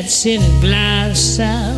Chestnuts in holiday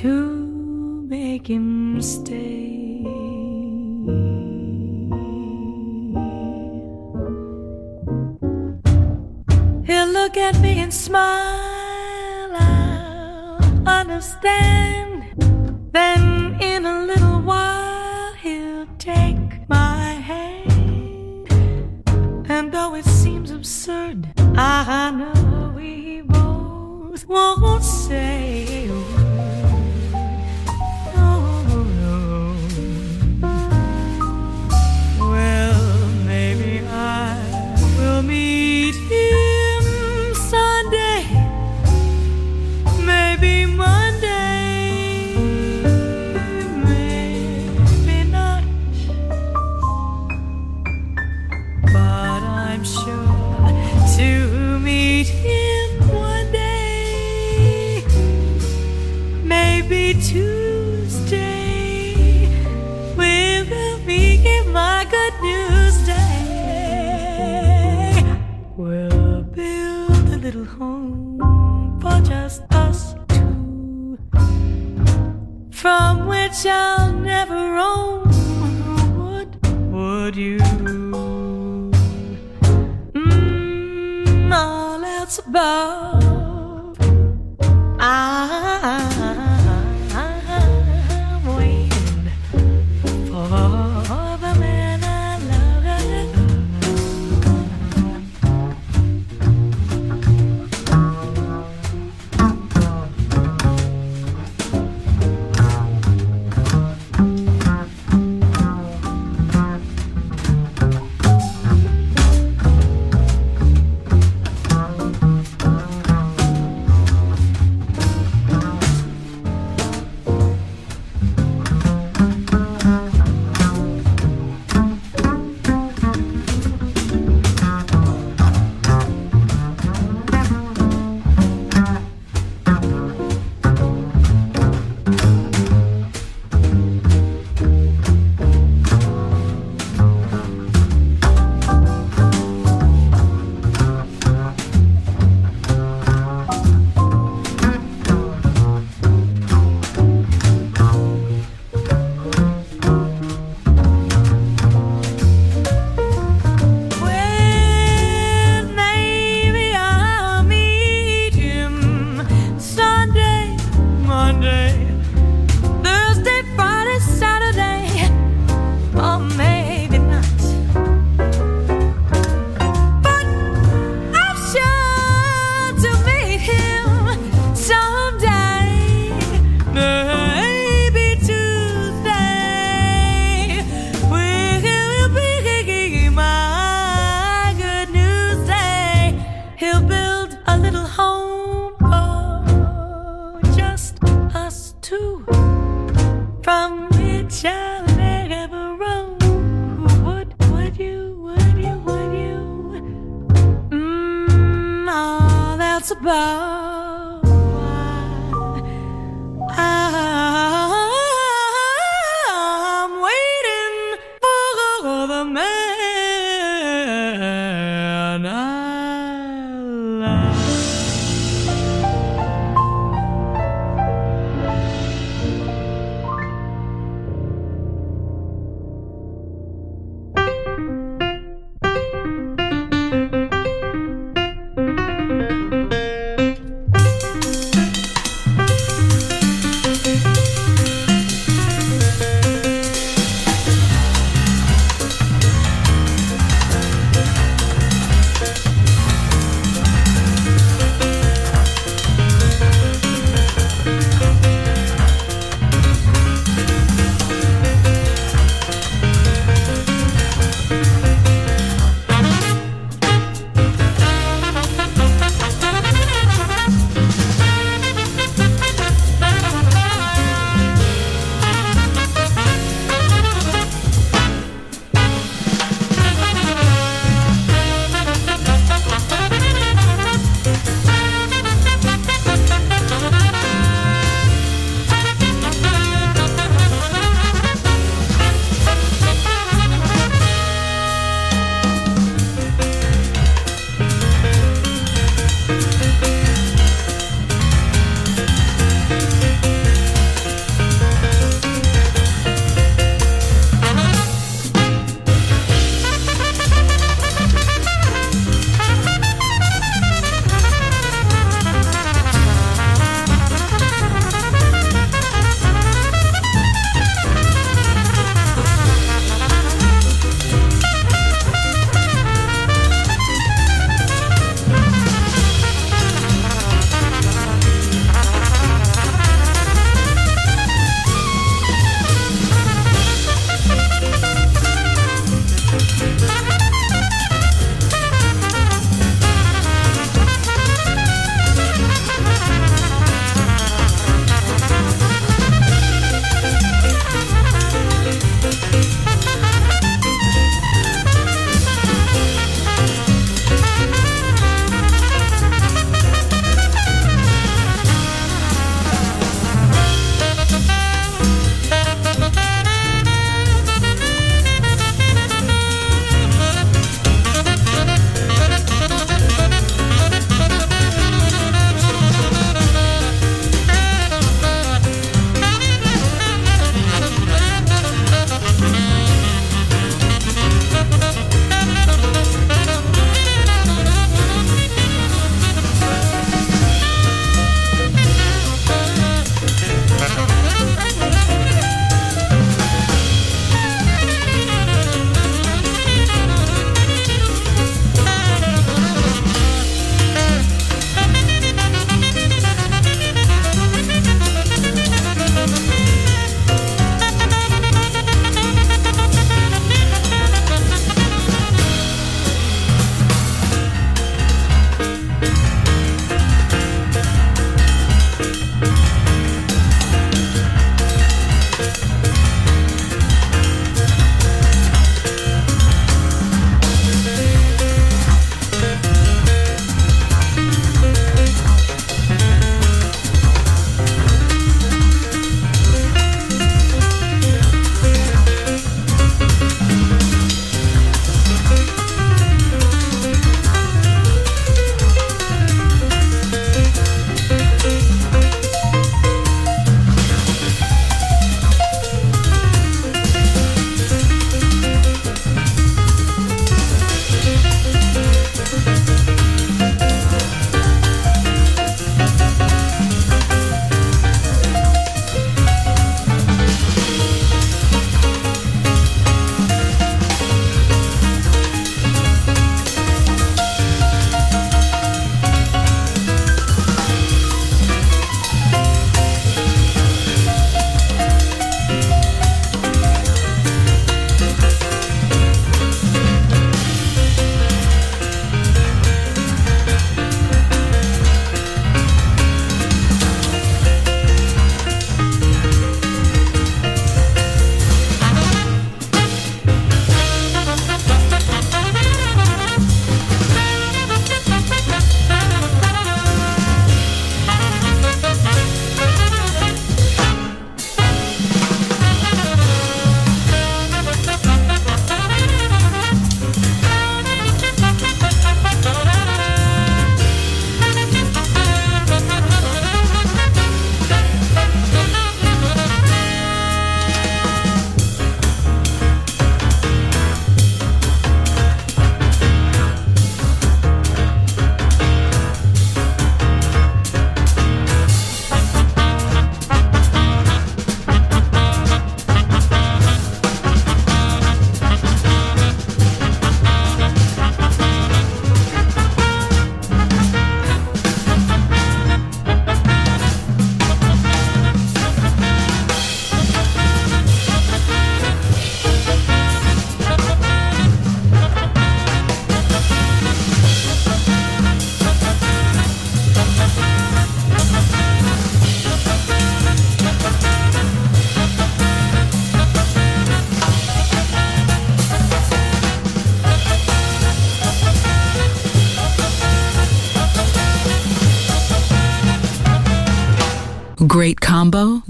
to make him stay. He'll look at me and smile, I'll understand. Then in a little while, he'll take my hand. And though it seems absurd, I know we both won't say.